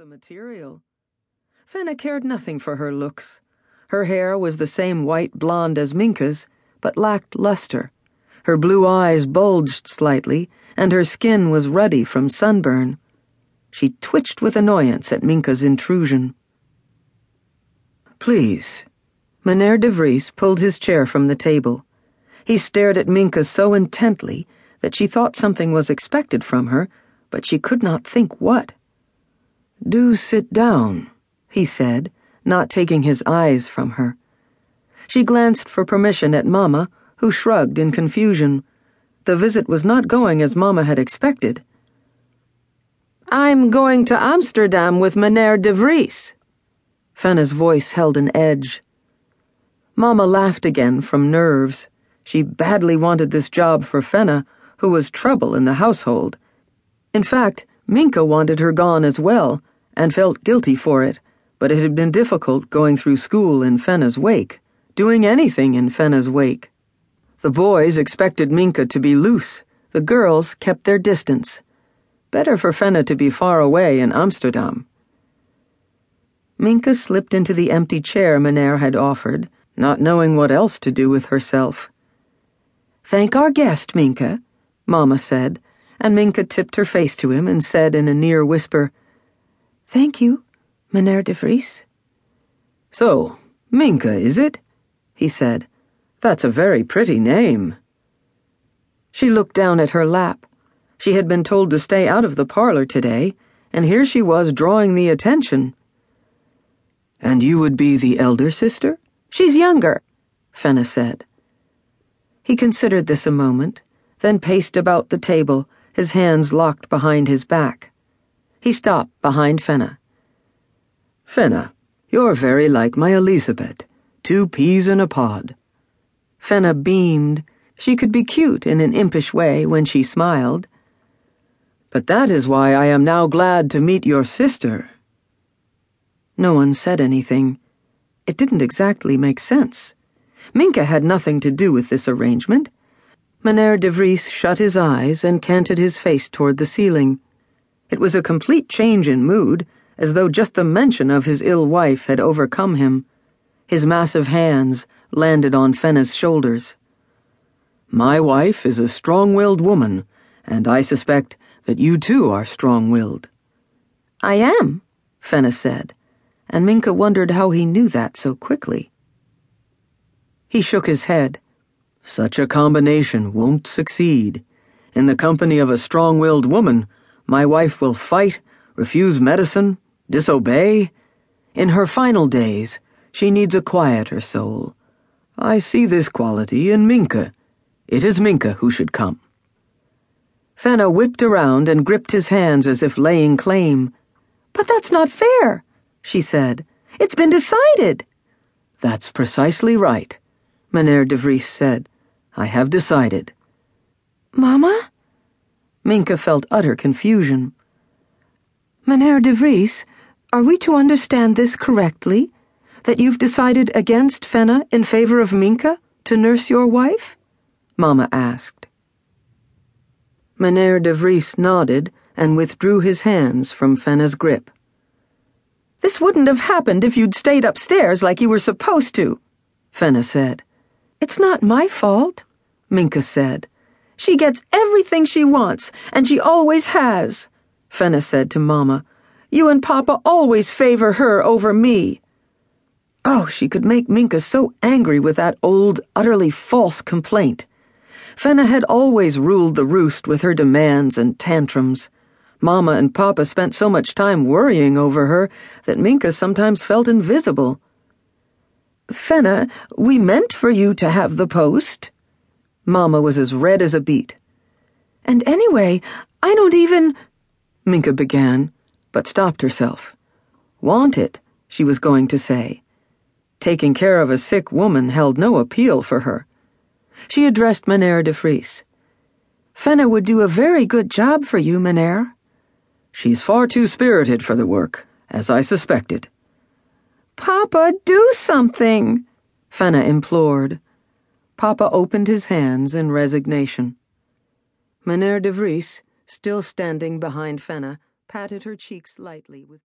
the material. Fenna cared nothing for her looks. Her hair was the same white blonde as Minke's, but lacked luster. Her blue eyes bulged slightly, and her skin was ruddy from sunburn. She twitched with annoyance at Minke's intrusion. Please. Meneer de Vries pulled his chair from the table. He stared at Minke so intently that she thought something was expected from her, but she could not think what. Do sit down, he said, not taking his eyes from her. She glanced for permission at Mamma, who shrugged in confusion. The visit was not going as Mamma had expected. I'm going to Amsterdam with Meneer de Vries. Fenna's voice held an edge. Mamma laughed again from nerves. She badly wanted this job for Fenna, who was trouble in the household. In fact, Minke wanted her gone as well and felt guilty for it, but it had been difficult going through school in Fenna's wake, doing anything in Fenna's wake. The boys expected Minke to be loose, the girls kept their distance. Better for Fenna to be far away in Amsterdam. Minke slipped into the empty chair Meneer had offered, not knowing what else to do with herself. Thank our guest, Minke, Mamma said, and Minke tipped her face to him and said in a near whisper, Thank you, Meneer de Vries. So, Minke, is it? he said. That's a very pretty name. She looked down at her lap. She had been told to stay out of the parlor today, and here she was drawing the attention. And you would be the elder sister? She's younger, Fenna said. He considered this a moment, then paced about the table, his hands locked behind his back. He stopped behind Fenna. Fenna, you're very like my Elizabeth, two peas in a pod. Fenna beamed. She could be cute in an impish way when she smiled. But that is why I am now glad to meet your sister. No one said anything. It didn't exactly make sense. Minke had nothing to do with this arrangement. Meneer de Vries shut his eyes and canted his face toward the ceiling. It was a complete change in mood, as though just the mention of his ill wife had overcome him. His massive hands landed on Fenna's shoulders. My wife is a strong willed woman, and I suspect that you too are strong willed. I am, Fenna said, and Minke wondered how he knew that so quickly. He shook his head. Such a combination won't succeed. In the company of a strong willed woman, my wife will fight, refuse medicine, disobey. In her final days, she needs a quieter soul. I see this quality in Minke. It is Minke who should come. Fenna whipped around and gripped his hands as if laying claim. But that's not fair, she said. It's been decided. That's precisely right, Mynheer de Vries said. I have decided. Mamma? Minke felt utter confusion. Meneer de Vries, are we to understand this correctly? That you've decided against Fenna in favor of Minke to nurse your wife? Mamma asked. Meneer de Vries nodded and withdrew his hands from Fenna's grip. This wouldn't have happened if you'd stayed upstairs like you were supposed to, Fenna said. It's not my fault, Minke said. She gets everything she wants, and she always has, Fenna said to Mamma. You and Papa always favor her over me. Oh, she could make Minke so angry with that old, utterly false complaint. Fenna had always ruled the roost with her demands and tantrums. Mamma and Papa spent so much time worrying over her that Minke sometimes felt invisible. Fenna, we meant for you to have the post, Mamma was as red as a beet. And anyway, I don't even. Minke began, but stopped herself. Want it, she was going to say. Taking care of a sick woman held no appeal for her. She addressed Meneer de Vries. Fenna would do a very good job for you, Meneer. She's far too spirited for the work, as I suspected. Papa, do something, Fenna implored. Papa opened his hands in resignation. Mynheer de Vries, still standing behind Fenna, patted her cheeks lightly with